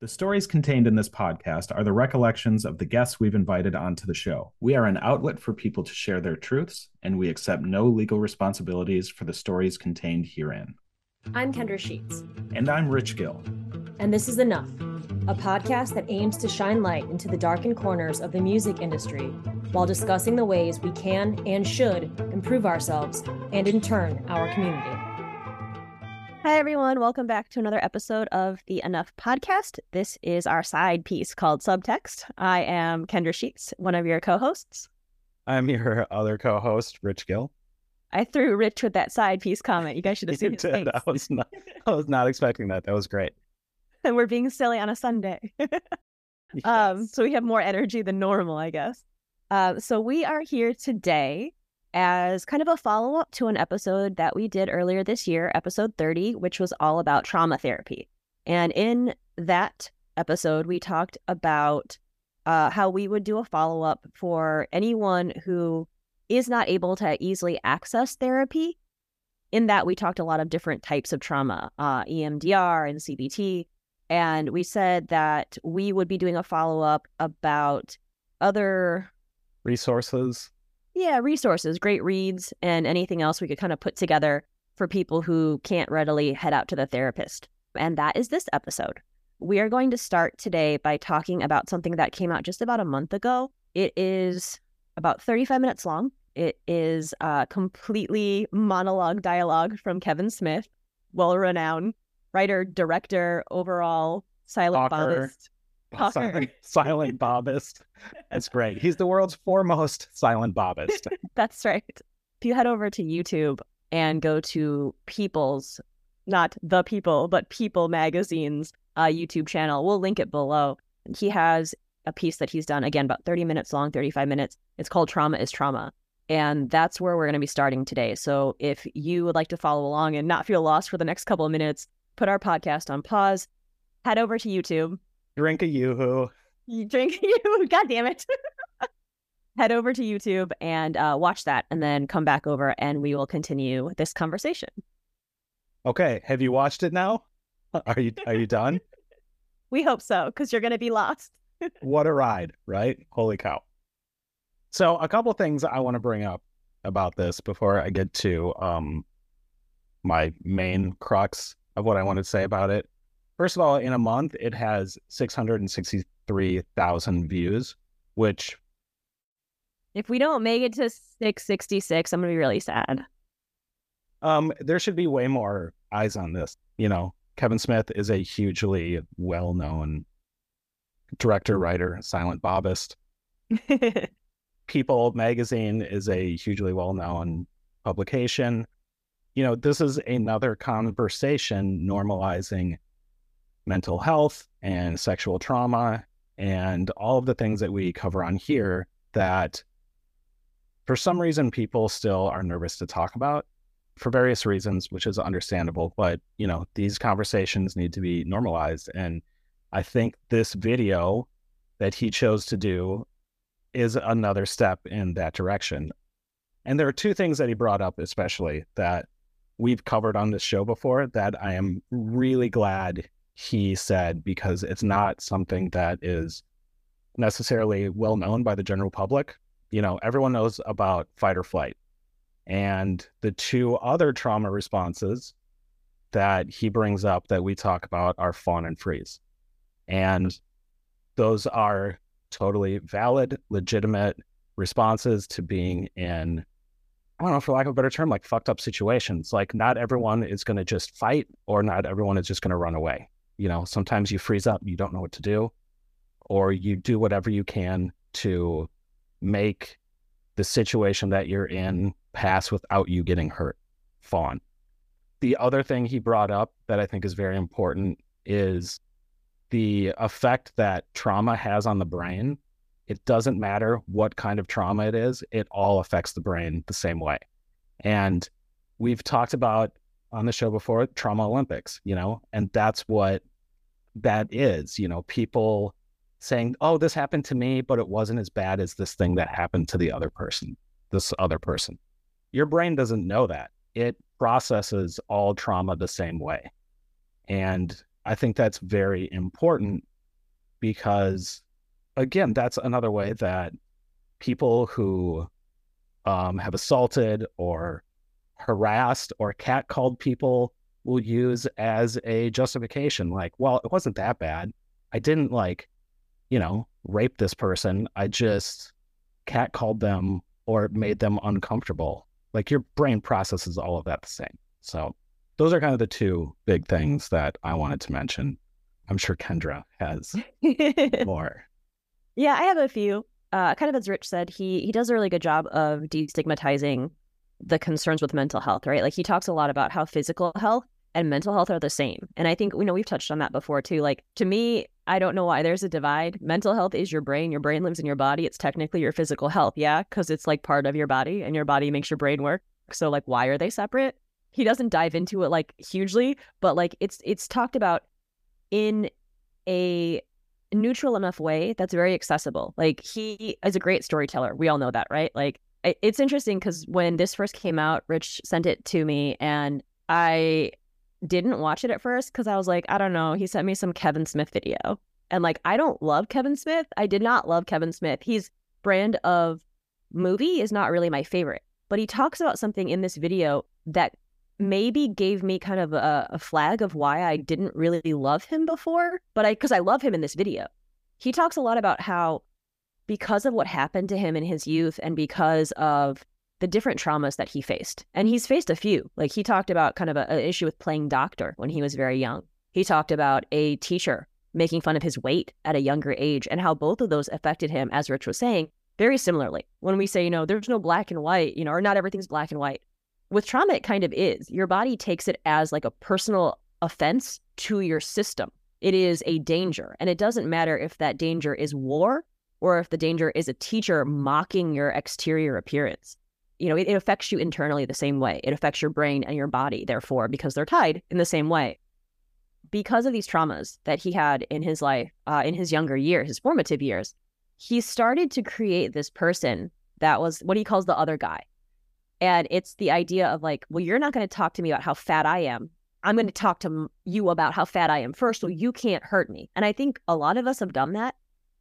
The stories contained in this podcast are the recollections of the guests we've invited onto the show. We are an outlet for people to share their truths, and we accept no legal responsibilities for the stories contained herein. I'm Kendra Sheets. And I'm Rich Gill. And this is Enough, a podcast that aims to shine light into the darkened corners of the music industry while discussing the ways we can and should improve ourselves and, in turn, our community. Hi, everyone. Welcome back to another episode of the Enough podcast. This is our side piece called Subtext. I am Kendra Sheets, one of your co hosts. I'm your other co host, Rich Gill. I threw Rich with that side piece comment. You guys should have seen his face. I was, not, I was not expecting that. That was great. And we're being silly on a Sunday. Um, yes. um, so we have more energy than normal, I guess. Uh, so we are here today as kind of a follow up to an episode that we did earlier this year, episode 30, which was all about trauma therapy. And in that episode, we talked about uh, how we would do a follow up for anyone who is not able to easily access therapy. In that, we talked a lot of different types of trauma, uh, EMDR and CBT. And we said that we would be doing a follow up about other resources yeah, resources, great reads, and anything else we could kind of put together for people who can't readily head out to the therapist. And that is this episode. We are going to start today by talking about something that came out just about a month ago. It is about 35 minutes long. It is a completely monologue dialogue from Kevin Smith, well renowned writer, director, overall silent Talker. Silent, silent Bobist. That's great. He's the world's foremost silent Bobist. That's right. If you head over to YouTube and go to People's, not the People, but People Magazine's uh, YouTube channel, we'll link it below. He has a piece that he's done, again, about 30 minutes long, 35 minutes. It's called Trauma is Trauma. And that's where we're going to be starting today. So if you would like to follow along and not feel lost for the next couple of minutes, put our podcast on pause, head over to YouTube, drink a yoo-hoo. You drink you. God damn it. Head over to YouTube and uh, watch that, and then come back over, and we will continue this conversation. Okay. Have you watched it now? Are you Are you done? we hope so, because you're going to be lost. what a ride, right? Holy cow! So, a couple things I want to bring up about this before I get to um, my main crux of what I want to say about it. First of all, in a month, it has 663,000 views, which. If we don't make it to 666, I'm going to be really sad. Um, there should be way more eyes on this. You know, Kevin Smith is a hugely well known director, writer, silent bobist. People magazine is a hugely well known publication. You know, this is another conversation normalizing mental health and sexual trauma and all of the things that we cover on here that for some reason people still are nervous to talk about for various reasons which is understandable but you know these conversations need to be normalized. And i think this video that he chose to do is another step in that direction. And there are two things that he brought up especially that we've covered on this show before that i am really glad he said because it's not something that is necessarily well known by the general public. You know, everyone knows about fight or flight. And the two other trauma responses that he brings up that we talk about are fawn and freeze. And those are totally valid, legitimate responses to being in, I don't know, for lack of a better term, like fucked up situations. Like, not everyone is going to just fight or not everyone is just going to run away you know, sometimes you freeze up, you don't know what to do, or you do whatever you can to make the situation that you're in pass without you getting hurt. Fawn. The other thing he brought up that I think is very important is the effect that trauma has on the brain. It doesn't matter what kind of trauma it is, it all affects the brain the same way. And we've talked about on the show before trauma olympics you know and that's what that is you know people saying oh this happened to me but it wasn't as bad as this thing that happened to the other person this other person. Your brain doesn't know that. It processes all trauma the same way. And I think that's very important because, again, that's another way that people who um, have assaulted or harassed or catcalled people will use as a justification. Like, well, it wasn't that bad. I didn't like, you know, rape this person. I just catcalled them or made them uncomfortable. Like your brain processes all of that the same. So those are kind of the two big things that I wanted to mention. I'm sure Kendra has more. Yeah, I have a few. Uh, kind of as Rich said, he he does a really good job of destigmatizing the concerns with mental health, right? Like he talks a lot about how physical health and mental health are the same. And I think, you know, we've touched on that before too. Like to me, I don't know why there's a divide. Mental health is your brain. Your brain lives in your body. It's technically your physical health. Yeah. Cause it's like part of your body and your body makes your brain work. So like, why are they separate? He doesn't dive into it like hugely, but like it's, it's talked about in a neutral enough way that's very accessible. Like he is a great storyteller. We all know that, right? Like it's interesting because when this first came out, Rich sent it to me and I didn't watch it at first because I was like, I don't know. He sent me some Kevin Smith video. And like, I don't love Kevin Smith. I did not love Kevin Smith. His brand of movie is not really my favorite. But he talks about something in this video that maybe gave me kind of a, a flag of why I didn't really love him before. But I, because I love him in this video. He talks a lot about how because of what happened to him in his youth and because of the different traumas that he faced. And he's faced a few. Like he talked about kind of an issue with playing doctor when he was very young. He talked about a teacher making fun of his weight at a younger age and how both of those affected him, as Rich was saying, very similarly. When we say, you know, there's no black and white, you know, or not everything's black and white. With trauma, it kind of is. Your body takes it as like a personal offense to your system. It is a danger. And it doesn't matter if that danger is war or if the danger is a teacher mocking your exterior appearance. You know, it, it, affects you internally the same way. It affects your brain and your body, therefore, because they're tied in the same way. Because of these traumas that he had in his life, uh, in his younger years, his formative years, he started to create this person that was what he calls the other guy. And it's the idea of like, well, you're not going to talk to me about how fat I am. I'm going to talk to you about how fat I am first, so you can't hurt me. And I think a lot of us have done that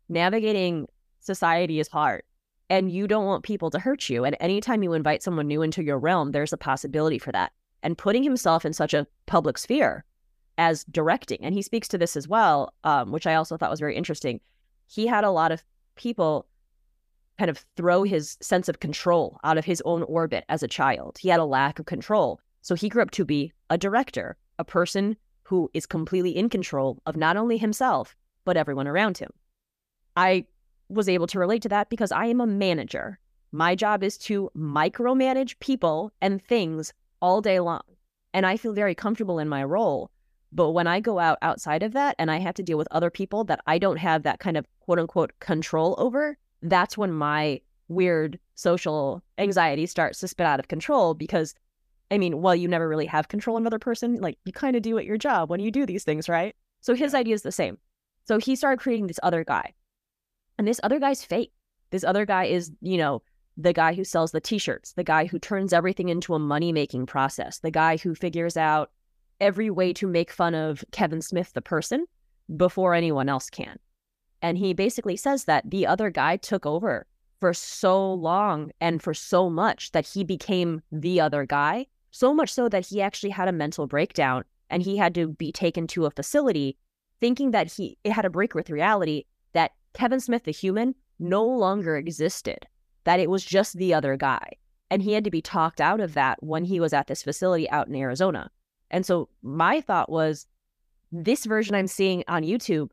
navigating society is hard and you don't want people to hurt you. And anytime you invite someone new into your realm, there's a possibility for that. And putting himself in such a public sphere as directing, and he speaks to this as well, um, which I also thought was very interesting. He had a lot of people kind of throw his sense of control out of his own orbit as a child. He had a lack of control. So he grew up to be a director, a person who is completely in control of not only himself, but everyone around him. I was able to relate to that because I am a manager. My job is to micromanage people and things all day long. And I feel very comfortable in my role. But when I go out outside of that and I have to deal with other people that I don't have that kind of quote unquote control over, that's when my weird social anxiety starts to spit out of control because I mean, well, you never really have control of another person. Like you kind of do at your job when you do these things, right? So his idea is the same. So he started creating this other guy and this other guy's fake. This other guy is, you know, the guy who sells the t-shirts, the guy who turns everything into a money-making process, the guy who figures out every way to make fun of Kevin Smith the person before anyone else can. And he basically says that the other guy took over for so long and for so much that he became the other guy, so much so that he actually had a mental breakdown and he had to be taken to a facility thinking that he it had a break with reality Kevin Smith, the human, no longer existed, that it was just the other guy. And he had to be talked out of that when he was at this facility out in Arizona. And so my thought was this version I'm seeing on YouTube,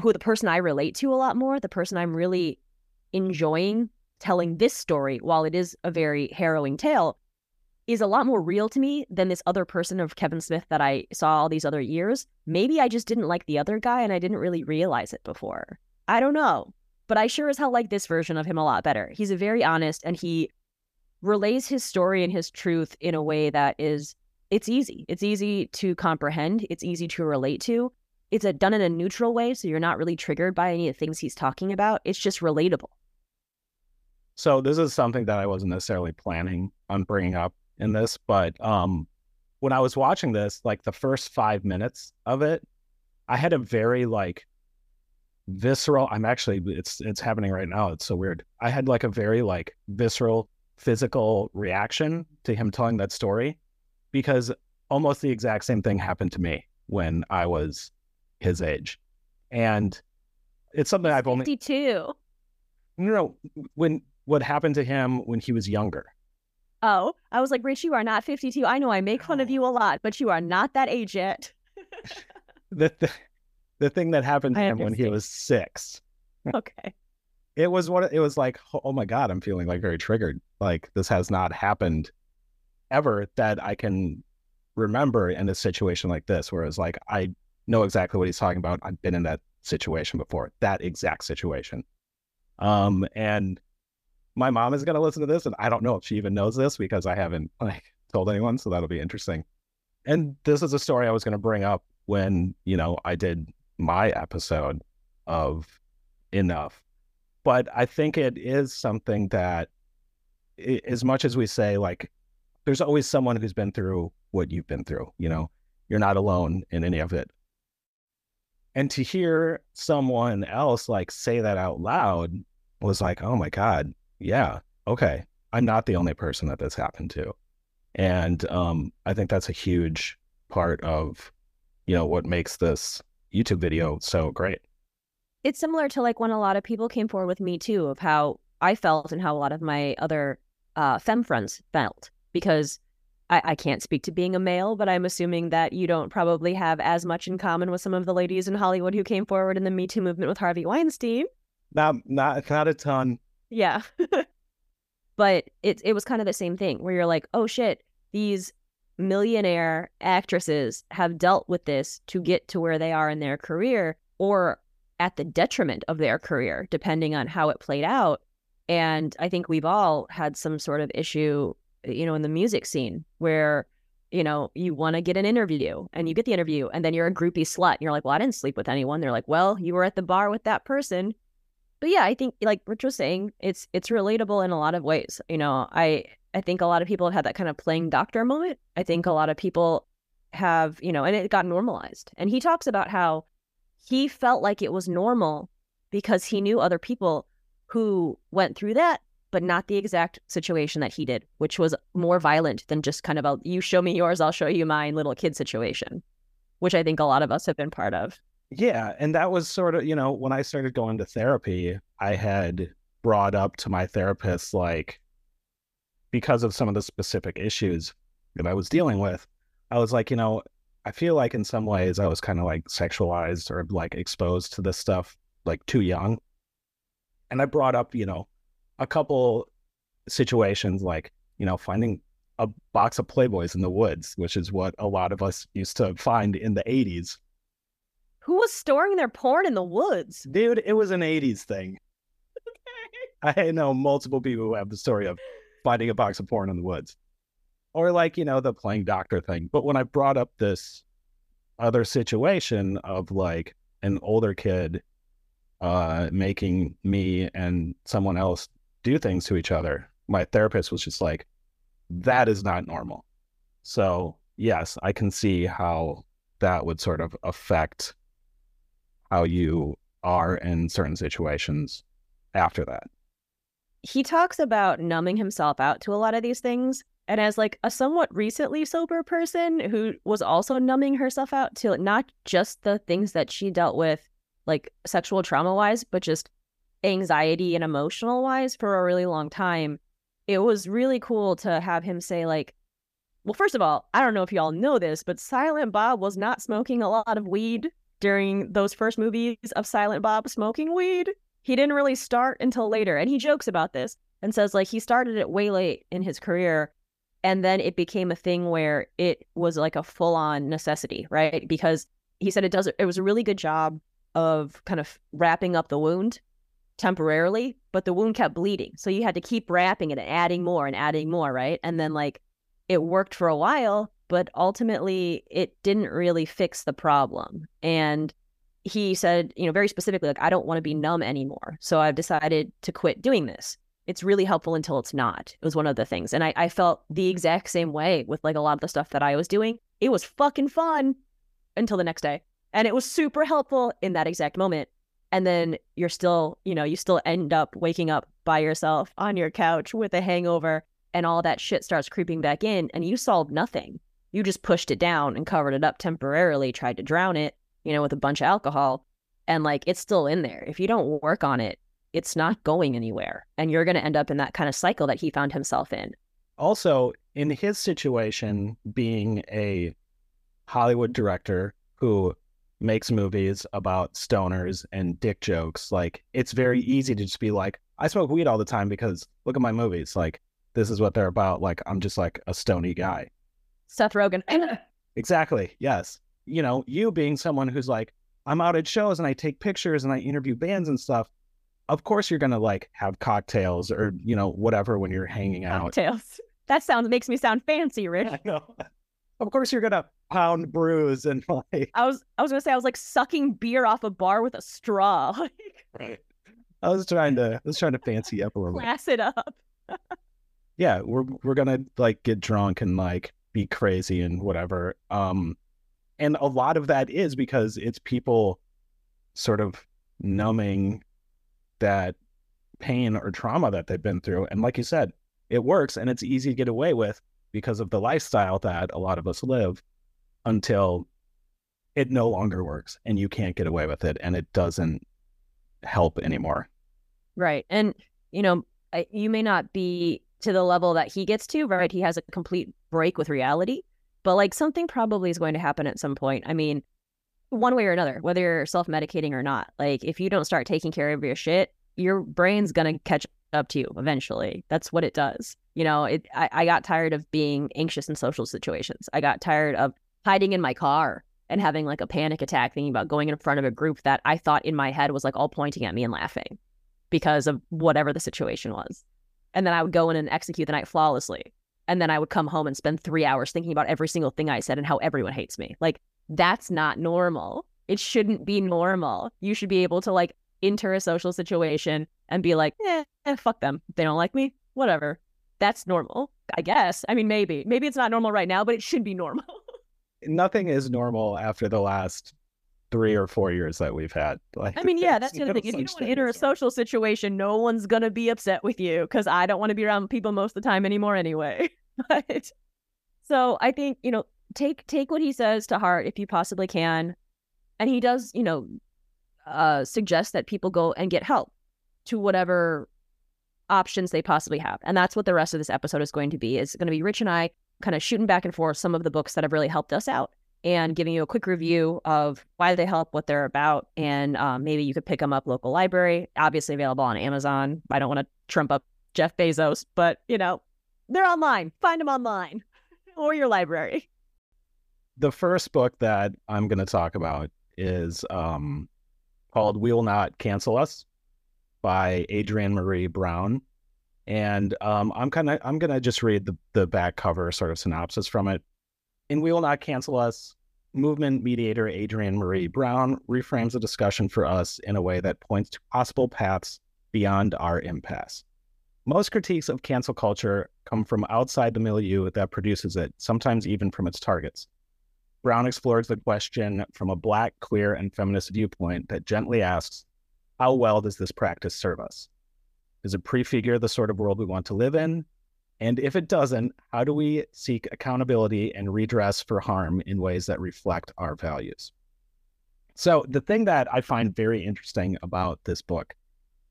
who the person I relate to a lot more, the person I'm really enjoying telling this story, while it is a very harrowing tale, is a lot more real to me than this other person of Kevin Smith that I saw all these other years. Maybe I just didn't like the other guy and I didn't really realize it before. I don't know, but I sure as hell like this version of him a lot better. He's a very honest and he relays his story and his truth in a way that is it's easy. It's easy to comprehend, it's easy to relate to. It's a, done in a neutral way so you're not really triggered by any of the things he's talking about. It's just relatable. So this is something that I wasn't necessarily planning on bringing up in this, but um when I was watching this, like the first 5 minutes of it, I had a very like visceral. I'm actually it's it's happening right now. It's so weird. I had like a very like visceral physical reaction to him telling that story because almost the exact same thing happened to me when I was his age. And it's something I've only 52. No, no, when what happened to him when he was younger. Oh, I was like, Rich, you are not 52. I know I make fun of you a lot, but you are not that age yet. the, the the thing that happened to him when he was six. okay. It was what it was like. Oh my god, I'm feeling like very triggered. Like this has not happened ever that I can remember in a situation like this, where it's like I know exactly what he's talking about. I've been in that situation before, that exact situation. Um, and my mom is gonna listen to this, and I don't know if she even knows this because I haven't like told anyone, so that'll be interesting. And this is a story I was gonna bring up when you know I did my episode of enough. But i think it is something that as much as we say like there's always someone who's been through what you've been through you know? You're not alone in any of it. And to hear someone else like say that out loud was like oh my god yeah okay i'm not the only person that this happened to. And um i think that's a huge part of you know what makes this youtube video so great It's similar to like when a lot of people came forward with me too of how I felt and how a lot of my other uh, femme friends felt because I, I can't speak to being a male, but I'm assuming that you don't probably have as much in common with some of the ladies in Hollywood who came forward in the Me Too movement with Harvey Weinstein. not not not a ton Yeah. but it it was kind of the same thing where you're like, oh shit, these millionaire actresses have dealt with this to get to where they are in their career or at the detriment of their career, depending on how it played out. And I think we've all had some sort of issue, you know, in the music scene where, you know, you want to get an interview and you get the interview and then you're a groupie slut. And you're like, well, I didn't sleep with anyone. They're like, well, you were at the bar with that person but yeah, I think like Rich was saying, it's it's relatable in a lot of ways. You know, I I think a lot of people have had that kind of playing doctor moment. I think a lot of people have, you know, and it got normalized. And he talks about how he felt like it was normal because he knew other people who went through that, but not the exact situation that he did, which was more violent than just kind of a you show me yours, I'll show you mine little kid situation, which I think a lot of us have been part of. Yeah, and that was sort of, you know, when I started going to therapy, I had brought up to my therapist like because of some of the specific issues mm-hmm. that I was dealing with, I was like, you know, I feel like in some ways I was kind of like sexualized or like exposed to this stuff like too young. And I brought up, you know, a couple situations like, you know, finding a box of Playboys in the woods, which is what a lot of us used to find in the 80s. Who was storing their porn in the woods? Dude, it was an 80s thing. I know multiple people who have the story of finding a box of porn in the woods. Or like, you know, the playing doctor thing. But when I brought up this other situation of like an older kid uh making me and someone else do things to each other, my therapist was just like, that is not normal. So yes, I can see how that would sort of affect how you are in certain situations after that. He talks about numbing himself out to a lot of these things. And as like a somewhat recently sober person who was also numbing herself out to not just the things that she dealt with, like sexual trauma wise, but just anxiety and emotional wise for a really long time. It was really cool to have him say, like, well, first of all, I don't know if y'all know this, but Silent Bob was not smoking a lot of weed during those first movies of Silent Bob smoking weed he didn't really start until later and he jokes about this and says like he started it way late in his career and then it became a thing where it was like a full-on necessity right? Because he said it does it was a really good job of kind of wrapping up the wound temporarily but the wound kept bleeding. So you had to keep wrapping it and adding more and adding more right? And then like it worked for a while but ultimately it didn't really fix the problem. And he said, you know, very specifically, like, I don't want to be numb anymore. So I've decided to quit doing this. It's really helpful until it's not. It was one of the things. And I, I felt the exact same way with like a lot of the stuff that I was doing. It was fucking fun until the next day. And it was super helpful in that exact moment. And then you're still, you know, you still end up waking up by yourself on your couch with a hangover and all that shit starts creeping back in and you solved nothing. You just pushed it down and covered it up temporarily, tried to drown it, you know, with a bunch of alcohol. And like it's still in there. If you don't work on it, it's not going anywhere. And you're going to end up in that kind of cycle that he found himself in. Also, in his situation, being a Hollywood director who makes movies about stoners and dick jokes, like it's very mm-hmm. easy to just be like, I smoke weed all the time because look at my movies. Like, this is what they're about. Like, I'm just like a stony guy. Seth Rogen. exactly. Yes. You know, you being someone who's like, I'm out at shows and I take pictures and I interview bands and stuff. Of course, you're going to like have cocktails or, you know, whatever when you're hanging out. Cocktails. That sounds makes me sound fancy, Rich. I know. Of course, you're gonna pound brews and like. I was I was gonna say I was like sucking beer off a bar with a straw. right. I was trying to I was trying to fancy up a little. Class it up. yeah, we're we're gonna like get drunk and like be crazy and whatever. Um, and a lot of that is because it's people sort of numbing that pain or trauma that they've been through. And like you said, it works and it's easy to get away with because of the lifestyle that a lot of us live until it no longer works and you can't get away with it and it doesn't help anymore. Right. And, you know, you may not be to the level that he gets to, right? He has a complete break with reality, but like something probably is going to happen at some point. I mean, one way or another, whether you're self medicating or not, like if you don't start taking care of your shit, your brain's to catch up to you eventually. That's what it does. You know, it, I, I got tired of being anxious in social situations. I got tired of hiding in my car and having like a panic attack thinking about going in front of a group that I thought in my head was like all pointing at me and laughing because of whatever the situation was. And then I would go in and execute the night flawlessly. And then I would come home and spend three hours thinking about every single thing I said and how everyone hates me. Like, that's not normal. It shouldn't be normal. You should be able to like enter a social situation and be like, eh, eh, fuck them. They don't like me. Whatever. That's normal, I guess. I mean, maybe. Maybe it's not normal right now, but it should be normal. Nothing is normal after the last three or four years that we've had. Like, I mean, yeah, that's the other thing. If you don't want to enter a social situation, no one's gonna be upset with you because I don't want to be around people most of the time anymore anyway. but so I think you know, take take what he says to heart if you possibly can, and he does, you know, uh, suggest that people go and get help to whatever options they possibly have. And that's what the rest of this episode is going to be. It's going to be Rich and I kind of shooting back and forth some of the books that have really helped us out and giving you a quick review of why they help, what they're about, and um, maybe you could pick them up local library. Obviously available on Amazon. I don't want to trump up Jeff Bezos, but you know they're online. Find them online or your library. The first book that I'm going to talk about is um, called "We Will Not Cancel Us" by Adrienne Maree Brown. And um, I'm kind of I'm gonna just read the the back cover sort of synopsis from it. In We Will Not Cancel Us, movement mediator Adrienne Maree Brown reframes the discussion for us in a way that points to possible paths beyond our impasse. Most critiques of cancel culture come from outside the milieu that produces it, sometimes even from its targets. Brown explores the question from a Black, queer, and feminist viewpoint that gently asks how well does this practice serve us? Does it prefigure the sort of world we want to live in? And if it doesn't, how do we seek accountability and redress for harm in ways that reflect our values? So, the thing that I find very interesting about this book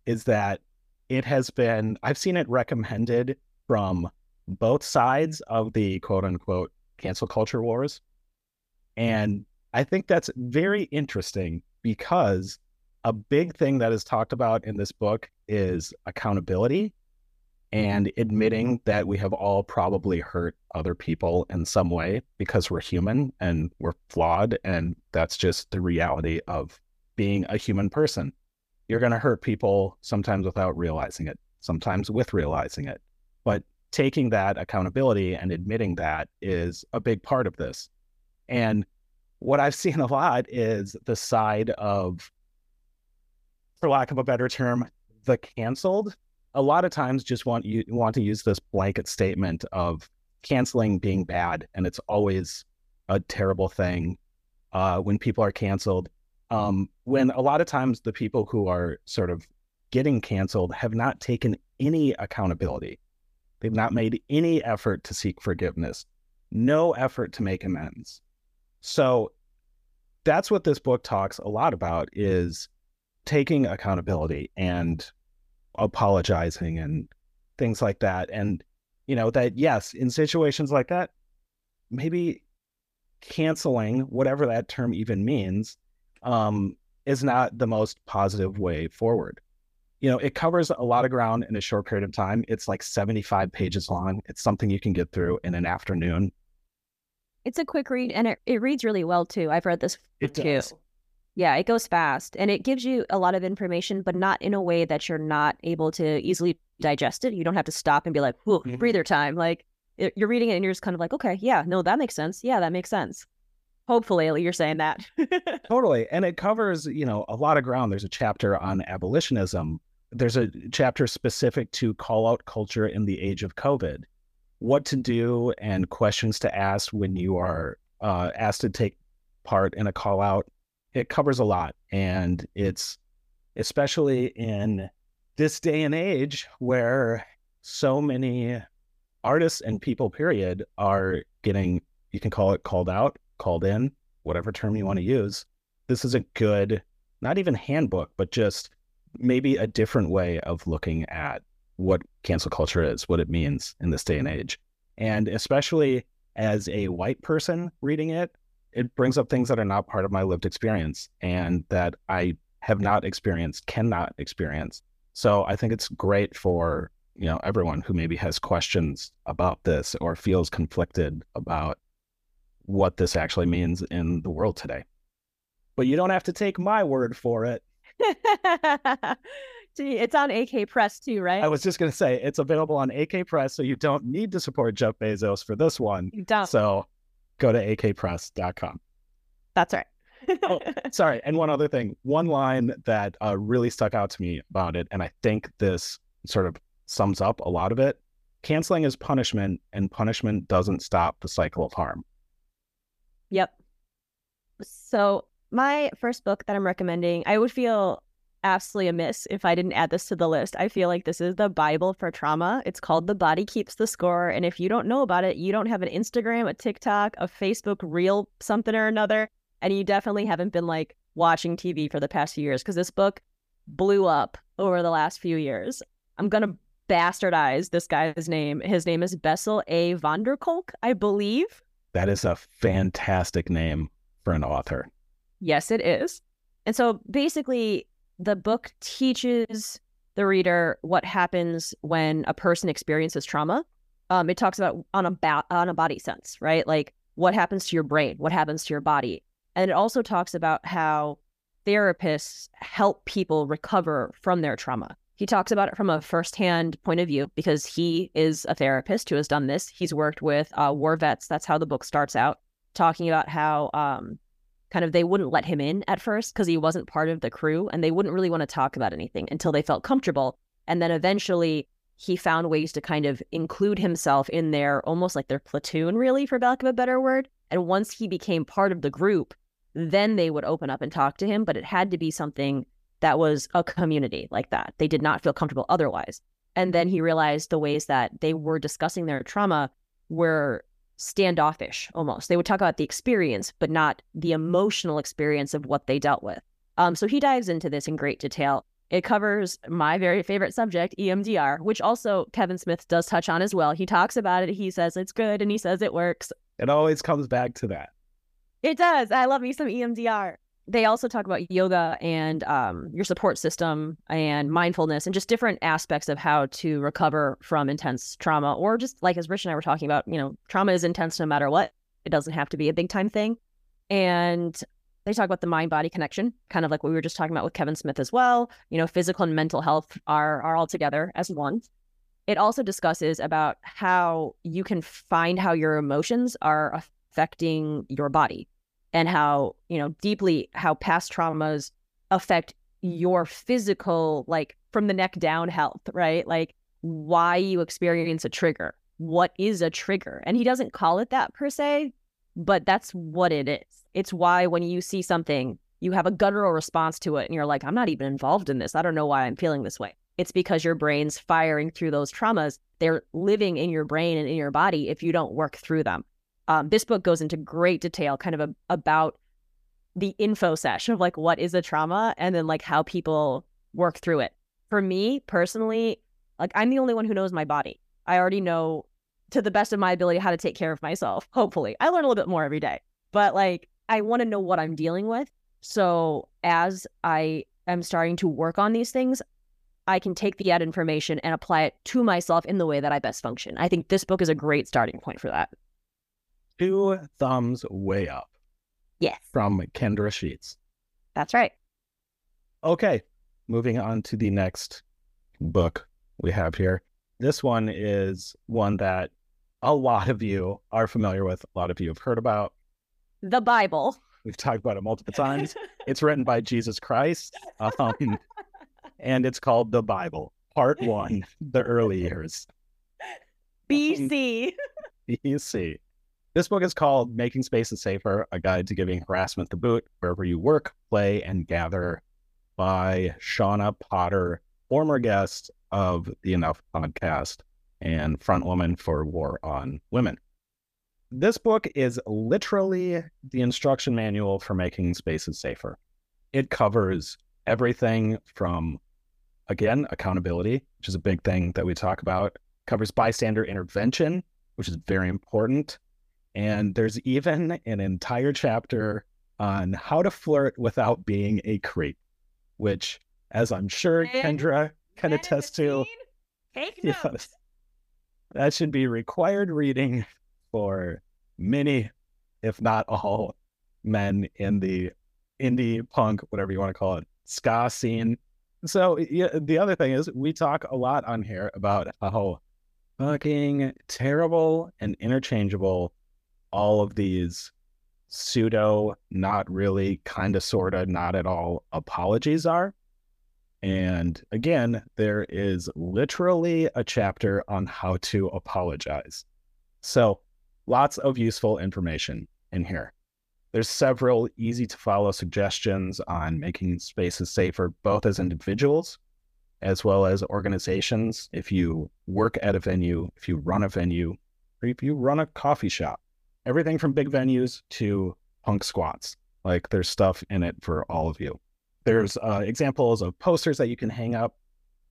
is that it has been, I've seen it recommended from both sides of the quote unquote cancel culture wars. And I think that's very interesting because a big thing that is talked about in this book is accountability and admitting that we have all probably hurt other people in some way because we're human and we're flawed. And that's just the reality of being a human person. You're going to hurt people sometimes without realizing it, sometimes with realizing it. But taking that accountability and admitting that is a big part of this. And what I've seen a lot is the side of for lack of a better term, the canceled, a lot of times just want you want to use this blanket statement of canceling being bad and it's always a terrible thing. uh, when people are canceled. Um, when a lot of times the people who are sort of getting canceled have not taken any accountability. They've not made any effort to seek forgiveness, no effort to make amends. So that's what this book talks a lot about is taking accountability and apologizing and things like that. And, you know, that yes, in situations like that, maybe canceling, whatever that term even means, um, is not the most positive way forward. You know, it covers a lot of ground in a short period of time. It's like 75 pages long. It's something you can get through in an afternoon. It's a quick read and it, it reads really well too. I've read this It too. does. Yeah, it goes fast and it gives you a lot of information, but not in a way that you're not able to easily digest it. You don't have to stop and be like, whoa, Mhm. breather time. Like it- you're reading it and you're just kind of like, okay, yeah, no, that makes sense. Yeah, that makes sense. Hopefully you're saying that. Totally. And it covers, you know, a lot of ground. There's a chapter on abolitionism. There's a chapter specific to call out culture in the age of COVID, what to do and questions to ask when you are uh, asked to take part in a call out. It covers a lot. And it's especially in this day and age where so many artists and people, period, are getting, you can call it called out, called in, whatever term you want to use. This is a good, not even handbook, but just maybe a different way of looking at what cancel culture is, what it means in this day and age. And especially as a white person reading it, it brings up things that are not part of my lived experience and that I have not experienced, cannot experience. So I think it's great for, you know, everyone who maybe has questions about this or feels conflicted about what this actually means in the world today. But you don't have to take my word for it. Gee, it's on AK Press too, right? I was just going to say it's available on AK Press, so you don't need to support Jeff Bezos for this one. You don't. So go to akpress.com. That's right. Oh. Sorry. And one other thing, one line that uh, really stuck out to me about it, and I think this sort of sums up a lot of it canceling is punishment, and punishment doesn't stop the cycle of harm. Yep. So, my first book that I'm recommending, I would feel absolutely amiss if I didn't add this to the list. I feel like this is the Bible for trauma. It's called The Body Keeps the Score. And if you don't know about it, you don't have an Instagram, a TikTok, a Facebook reel, something or another. And you definitely haven't been like watching TV for the past few years because this book blew up over the last few years. I'm going to bastardize this guy's name. His name is Bessel A. van der Kolk, I believe. That is a fantastic name for an author. Yes, it is. And so basically, the book teaches the reader what happens when a person experiences trauma. Um, it talks about on a ba- on a body sense, right? Like what happens to your brain, what happens to your body, and it also talks about how therapists help people recover from their trauma. He talks about it from a firsthand point of view because he is a therapist who has done this. He's worked with uh, war vets. That's how the book starts out, talking about how um, kind of they wouldn't let him in at first because he wasn't part of the crew and they wouldn't really want to talk about anything until they felt comfortable. And then eventually he found ways to kind of include himself in their almost like their platoon, really, for lack of a better word. And once he became part of the group, then they would open up and talk to him. But it had to be something that was a community like that. They did not feel comfortable otherwise. And then he realized the ways that they were discussing their trauma were standoffish almost. They would talk about the experience, but not the emotional experience of what they dealt with. Um, so he dives into this in great detail. It covers my very favorite subject, EMDR, which also Kevin Smith does touch on as well. He talks about it. He says it's good and he says it works. It always comes back to that. It does. I love me some EMDR. They also talk about yoga and um, your support system and mindfulness and just different aspects of how to recover from intense trauma or just like as Rich and I were talking about, you know, trauma is intense no matter what. It doesn't have to be a big time thing. And they talk about the mind body connection, kind of like what we were just talking about with Kevin Smith as well. You know, physical and mental health are are all together as one. It also discusses about how you can find how your emotions are affecting your body and how, you know, deeply how past traumas affect your physical, like from the neck down health, right? Like why you experience a trigger. What is a trigger? And he doesn't call it that per se, but that's what it is. It's why when you see something, you have a guttural response to it and you're like, I'm not even involved in this. I don't know why I'm feeling this way. It's because your brain's firing through those traumas. They're living in your brain and in your body if you don't work through them. Um, this book goes into great detail, kind of a, about the info sesh of like what is a trauma and then like how people work through it. For me personally, like I'm the only one who knows my body. I already know to the best of my ability how to take care of myself. Hopefully, I learn a little bit more every day, but like I want to know what I'm dealing with. So as I am starting to work on these things, I can take the ad information and apply it to myself in the way that I best function. I think this book is a great starting point for that. Two thumbs way up. Yes. From Kendra Sheets. That's right. Okay. Moving on to the next book we have here. This one is one that a lot of you are familiar with, a lot of you have heard about. The Bible. We've talked about it multiple times. it's written by Jesus Christ. Um, and it's called The Bible, Part One The Early Years. BC. BC. This book is called Making Spaces Safer A Guide to Giving Harassment the Boot Wherever You Work, Play, and Gather by Shawna Potter, former guest of the Enough podcast and front woman for War on Women. This book is literally the instruction manual for making spaces safer. It covers everything from, again, accountability, which is a big thing that we talk about, covers bystander intervention, which is very important. And there's even an entire chapter on how to flirt without being a creep, which, as I'm sure Kendra can attest to, Take notes. Yes, that should be required reading for many, if not all, men in the indie punk, whatever you want to call it, ska scene. So yeah, the other thing is we talk a lot on here about how fucking terrible and interchangeable all of these pseudo, not really, kind of, sort of, not at all apologies are. And again, there is literally a chapter on how to apologize. So lots of useful information in here. There's several easy to follow suggestions on making spaces safer, both as individuals as well as organizations. If you work at a venue, if you run a venue, or if you run a coffee shop, everything from big venues to punk squats. Like there's stuff in it for all of you. There's uh, examples of posters that you can hang up.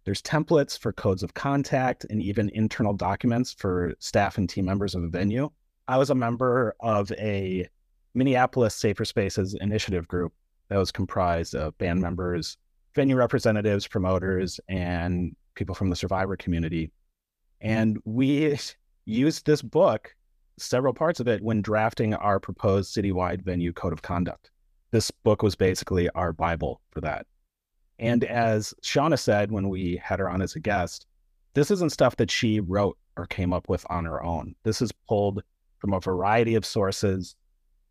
There's templates for codes of contact and even internal documents for staff and team members of a venue. I was a member of a Minneapolis Safer Spaces initiative group that was comprised of band members, venue representatives, promoters, and people from the survivor community. And we used this book, several parts of it, when drafting our proposed citywide venue code of conduct. This book was basically our Bible for that. And as Shawna said when we had her on as a guest, this isn't stuff that she wrote or came up with on her own. This is pulled from a variety of sources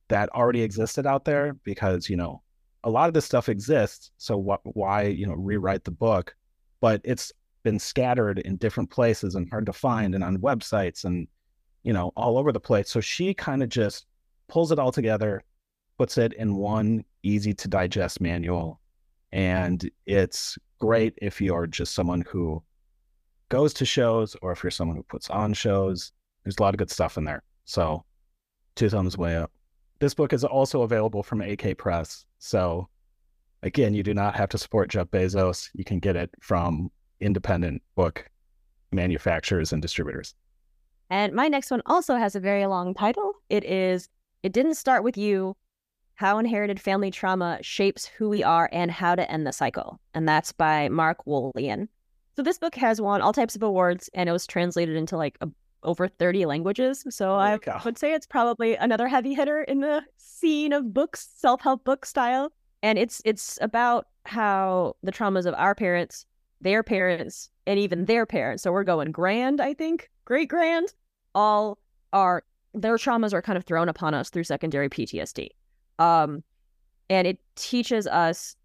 that already existed out there because you know a lot of this stuff exists so what why you know rewrite the book but it's been scattered in different places and hard to find and on websites and you know all over the place so she kind of just pulls it all together puts it in one easy to digest manual and it's great if you're just someone who goes to shows or if you're someone who puts on shows there's a lot of good stuff in there so two thumbs way up this book is also available from AK Press. So again, you do not have to support Jeff Bezos. You can get it from independent book manufacturers and distributors. And my next one also has a very long title. It is It Didn't Start With You How Inherited Family Trauma Shapes Who We Are and How to End the Cycle. And that's by Mark Wolynn. So this book has won all types of awards and it was translated into like a over 30 languages. So I would say it's probably another heavy hitter in the scene of books, self-help book style. And it's it's about how the traumas of our parents, their parents, and even their parents. So we're going grand, I think, great grand, all are their traumas are kind of thrown upon us through secondary PTSD. Um, and it teaches us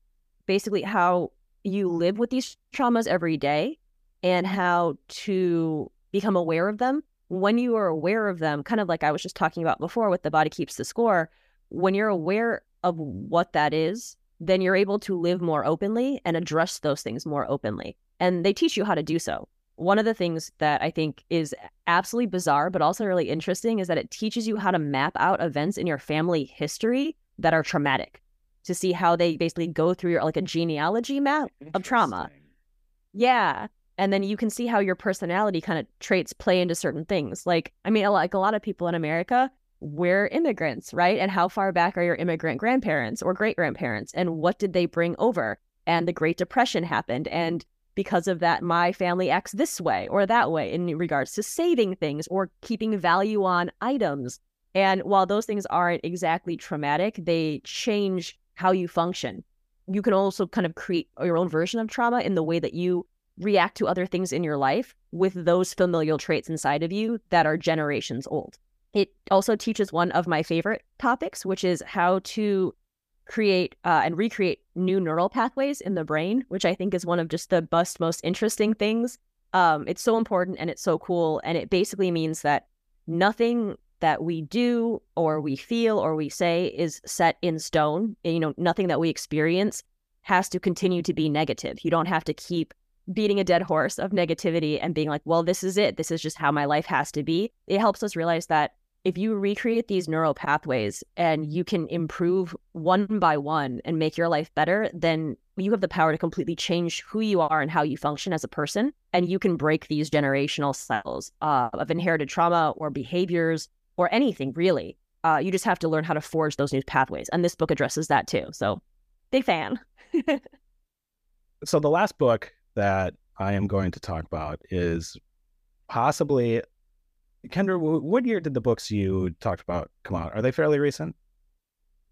basically how you live with these traumas every day and how to become aware of them when you are aware of them, kind of like I was just talking about before with the body keeps the score, when you're aware of what that is, then you're able to live more openly and address those things more openly. And they teach you how to do so. One of the things that I think is absolutely bizarre, but also really interesting, is that it teaches you how to map out events in your family history that are traumatic to see how they basically go through your like a genealogy map of trauma. Yeah. And then you can see how your personality kind of traits play into certain things. Like, I mean, like a lot of people in America, we're immigrants, right? And how far back are your immigrant grandparents or great grandparents? And what did they bring over? And the Great Depression happened. And because of that, my family acts this way or that way in regards to saving things or keeping value on items. And while those things aren't exactly traumatic, they change how you function. You can also kind of create your own version of trauma in the way that you react to other things in your life with those familial traits inside of you that are generations old. It also teaches one of my favorite topics, which is how to create uh, and recreate new neural pathways in the brain, which I think is one of just the best, most interesting things. Um, it's so important and it's so cool. And it basically means that nothing that we do or we feel or we say is set in stone. You know, nothing that we experience has to continue to be negative. You don't have to keep beating a dead horse of negativity and being like, well, this is it. This is just how my life has to be. It helps us realize that if you recreate these neural pathways and you can improve one by one and make your life better, then you have the power to completely change who you are and how you function as a person. And you can break these generational cycles uh, of inherited trauma or behaviors or anything really. Uh, you just have to learn how to forge those new pathways. And this book addresses that too. So, big fan. so, the last book that I am going to talk about is possibly Kendra, what year did the books you talked about come out? Are they fairly recent?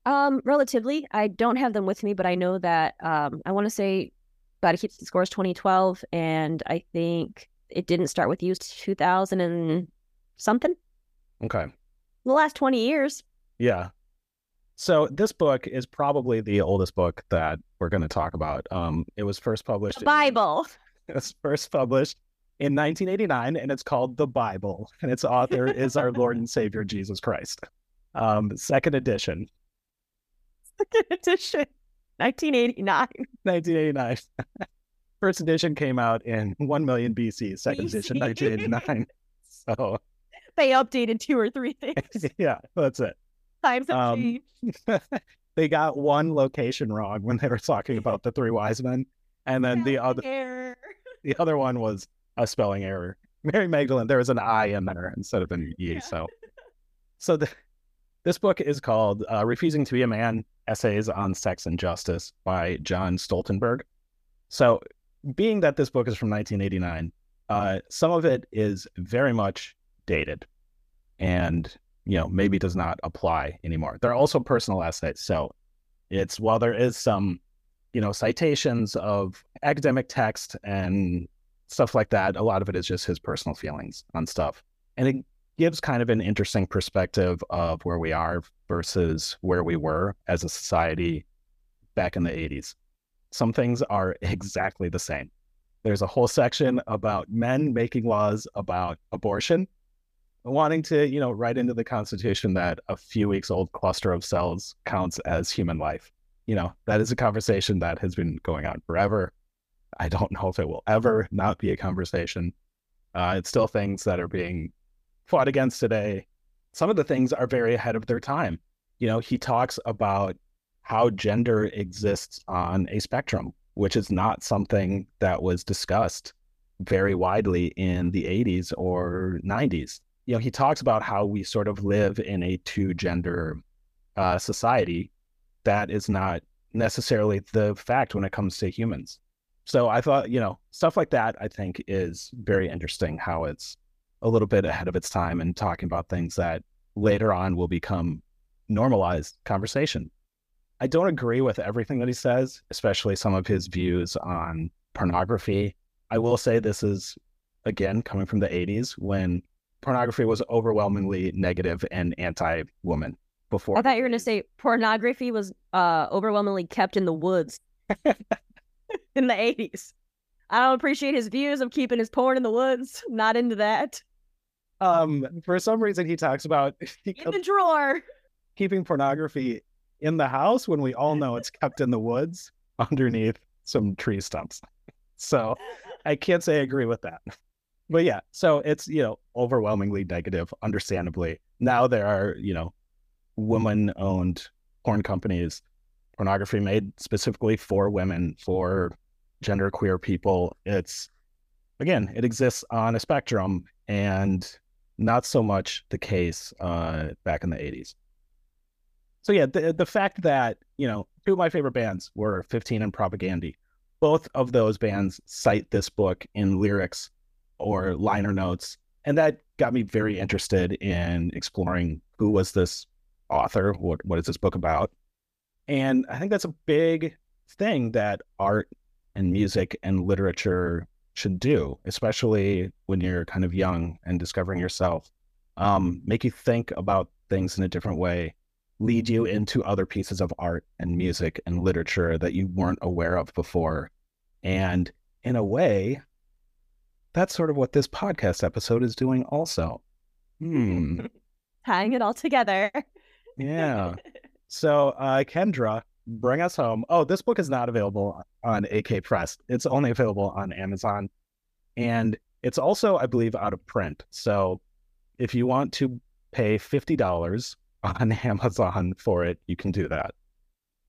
Um, relatively. I don't have them with me, but I know that um, I want to say Body Keeps the Score's 2012, and I think it didn't start with you 2000 and something. Okay. The last 20 years. Yeah. So this book is probably the oldest book that we're going to talk about. Um, it was first published. The Bible. In, it was first published in 1989, and it's called The Bible, and its author is our Lord and Savior Jesus Christ. Um, second edition. Second edition, 1989. 1989. First edition came out in 1 million BC. Second BC. edition, 1989. So they updated two or three things. yeah, that's it. Times have um, changed. they got one location wrong when they were talking about the three wise men, and then the other the other one was a spelling error. Mary Magdalene, there was an I in there instead of an E. Yeah. So, so the, this book is called uh, "Refusing to Be a Man: Essays on Sex and Justice" by John Stoltenberg. So, being that this book is from 1989, uh, some of it is very much dated, and you know maybe does not apply anymore. There are also personal essays, so it's while there is some you know citations of academic text and stuff like that. A lot of it is just his personal feelings on stuff. And it gives kind of an interesting perspective of where we are versus where we were as a society back in the 80s. Some things are exactly the same. There's a whole section about men making laws about abortion, wanting to, you know, write into the Constitution that a few weeks old cluster of cells counts as human life. You know, that is a conversation that has been going on forever. I don't know if it will ever not be a conversation. Uh, it's still things that are being fought against today. Some of the things are very ahead of their time. You know, he talks about how gender exists on a spectrum, which is not something that was discussed very widely in the 80s or 90s. You know, he talks about how we sort of live in a two gender uh, society that is not necessarily the fact when it comes to humans. So I thought, you know, stuff like that, I think is very interesting how it's a little bit ahead of its time and talking about things that later on will become normalized conversation. I don't agree with everything that he says, especially some of his views on pornography. I will say this is, again, coming from the 80s when pornography was overwhelmingly negative and anti woman before. I thought you were going to say pornography was uh, overwhelmingly kept in the woods. in the 80s. I don't appreciate his views of keeping his porn in the woods. Not into that. Um, for some reason, he talks about in the drawer. keeping pornography in the house when we all know it's kept in the woods underneath some tree stumps. So I can't say I agree with that. But yeah, so it's, you know, overwhelmingly negative, understandably. Now there are, you know, woman owned porn companies, pornography made specifically for women, for gender queer people. It's, again, it exists on a spectrum and not so much the case uh, back in the 80s. So yeah, the, the fact that, you know, two of my favorite bands were 15 and Propagandhi. Both of those bands cite this book in lyrics or liner notes. And that got me very interested in exploring who was this author? What what is this book about? And I think that's a big thing that art and music and literature should do, especially when you're kind of young and discovering yourself. Um, make you think about things in a different way, lead you into other pieces of art and music and literature that you weren't aware of before. And in a way, that's sort of what this podcast episode is doing, also. Hmm. Tying it all together. yeah. So, uh, Kendra, bring us home. Oh, this book is not available on AK Press. It's only available on Amazon. And it's also, I believe, out of print. So if you want to pay $50 on Amazon for it, you can do that.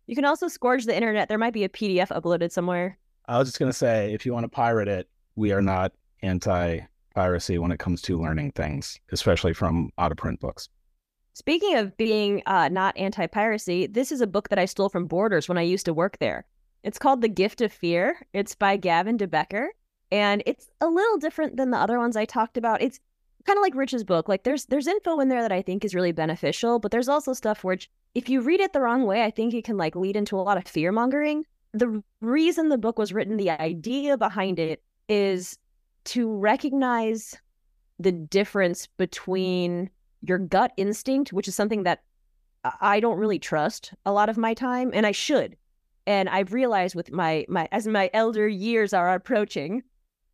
You can also scourge the internet. There might be a PDF uploaded somewhere. I was just going to say, if you want to pirate it, we are not anti piracy when it comes to learning things, especially from out of print books. Speaking of being uh, not anti piracy, this is a book that I stole from Borders when I used to work there. It's called The Gift of Fear. It's by Gavin de Becker, and it's a little different than the other ones I talked about. It's kind of like Rich's book. Like there's there's info in there that I think is really beneficial, but there's also stuff which if you read it the wrong way, I think it can like lead into a lot of fear mongering. The reason the book was written, the idea behind it is to recognize the difference between your gut instinct, which is something that I don't really trust a lot of my time, and I should. And I've realized with my my as my elder years are approaching,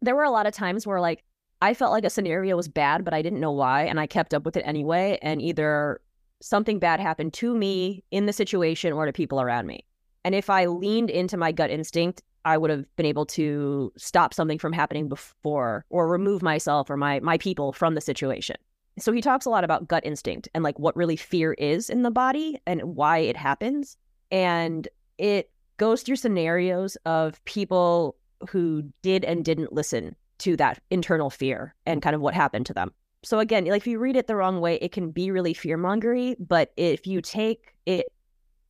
there were a lot of times where like I felt like a scenario was bad, but I didn't know why, and I kept up with it anyway. And either something bad happened to me in the situation or to people around me. And if I leaned into my gut instinct, I would have been able to stop something from happening before or remove myself or my my people from the situation. So he talks a lot about gut instinct and like what really fear is in the body and why it happens. And it goes through scenarios of people who did and didn't listen to that internal fear and kind of what happened to them. So again, like if you read it the wrong way, it can be really fear mongery. But if you take it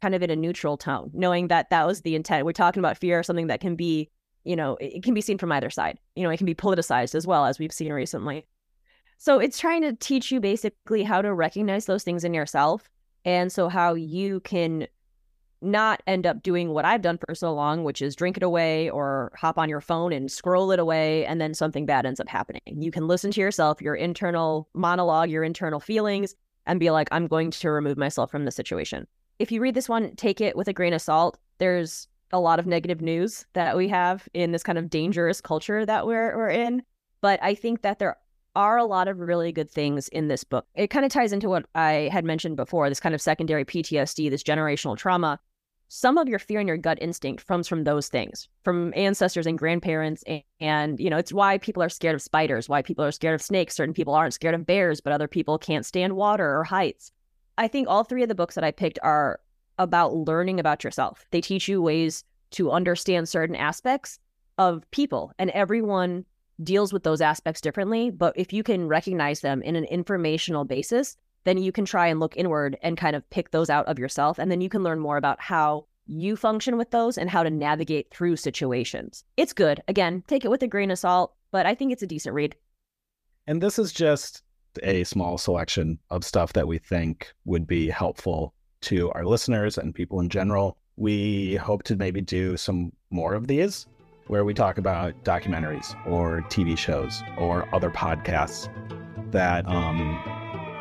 kind of in a neutral tone, knowing that that was the intent, we're talking about fear, something that can be, you know, it can be seen from either side. You know, it can be politicized as well as we've seen recently. So it's trying to teach you basically how to recognize those things in yourself. And so how you can not end up doing what I've done for so long, which is drink it away or hop on your phone and scroll it away, and then something bad ends up happening. You can listen to yourself, your internal monologue, your internal feelings, and be like, I'm going to remove myself from the situation. If you read this one, take it with a grain of salt. There's a lot of negative news that we have in this kind of dangerous culture that we're, we're in. But I think that there are a lot of really good things in this book. It kind of ties into what I had mentioned before this kind of secondary PTSD, this generational trauma. Some of your fear and your gut instinct comes from those things, from ancestors and grandparents. And, and, you know, it's why people are scared of spiders, why people are scared of snakes. Certain people aren't scared of bears, but other people can't stand water or heights. I think all three of the books that I picked are about learning about yourself. They teach you ways to understand certain aspects of people, and everyone deals with those aspects differently. But if you can recognize them in an informational basis, then you can try and look inward and kind of pick those out of yourself. And then you can learn more about how you function with those and how to navigate through situations. It's good. Again, take it with a grain of salt, but I think it's a decent read. And this is just a small selection of stuff that we think would be helpful to our listeners and people in general. We hope to maybe do some more of these where we talk about documentaries or TV shows or other podcasts that um,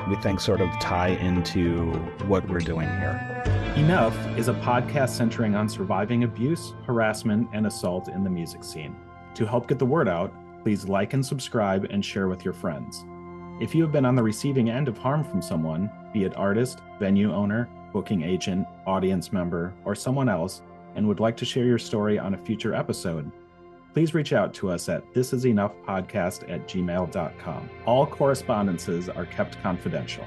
we think sort of tie into what we're doing here. Enough is a podcast centering on surviving abuse, harassment, and assault in the music scene. To help get the word out, please like and subscribe and share with your friends. If you have been on the receiving end of harm from someone, be it artist, venue owner, booking agent, audience member, or someone else, and would like to share your story on a future episode, please reach out to us at thisisenoughpodcast at gmail.com. All correspondences are kept confidential.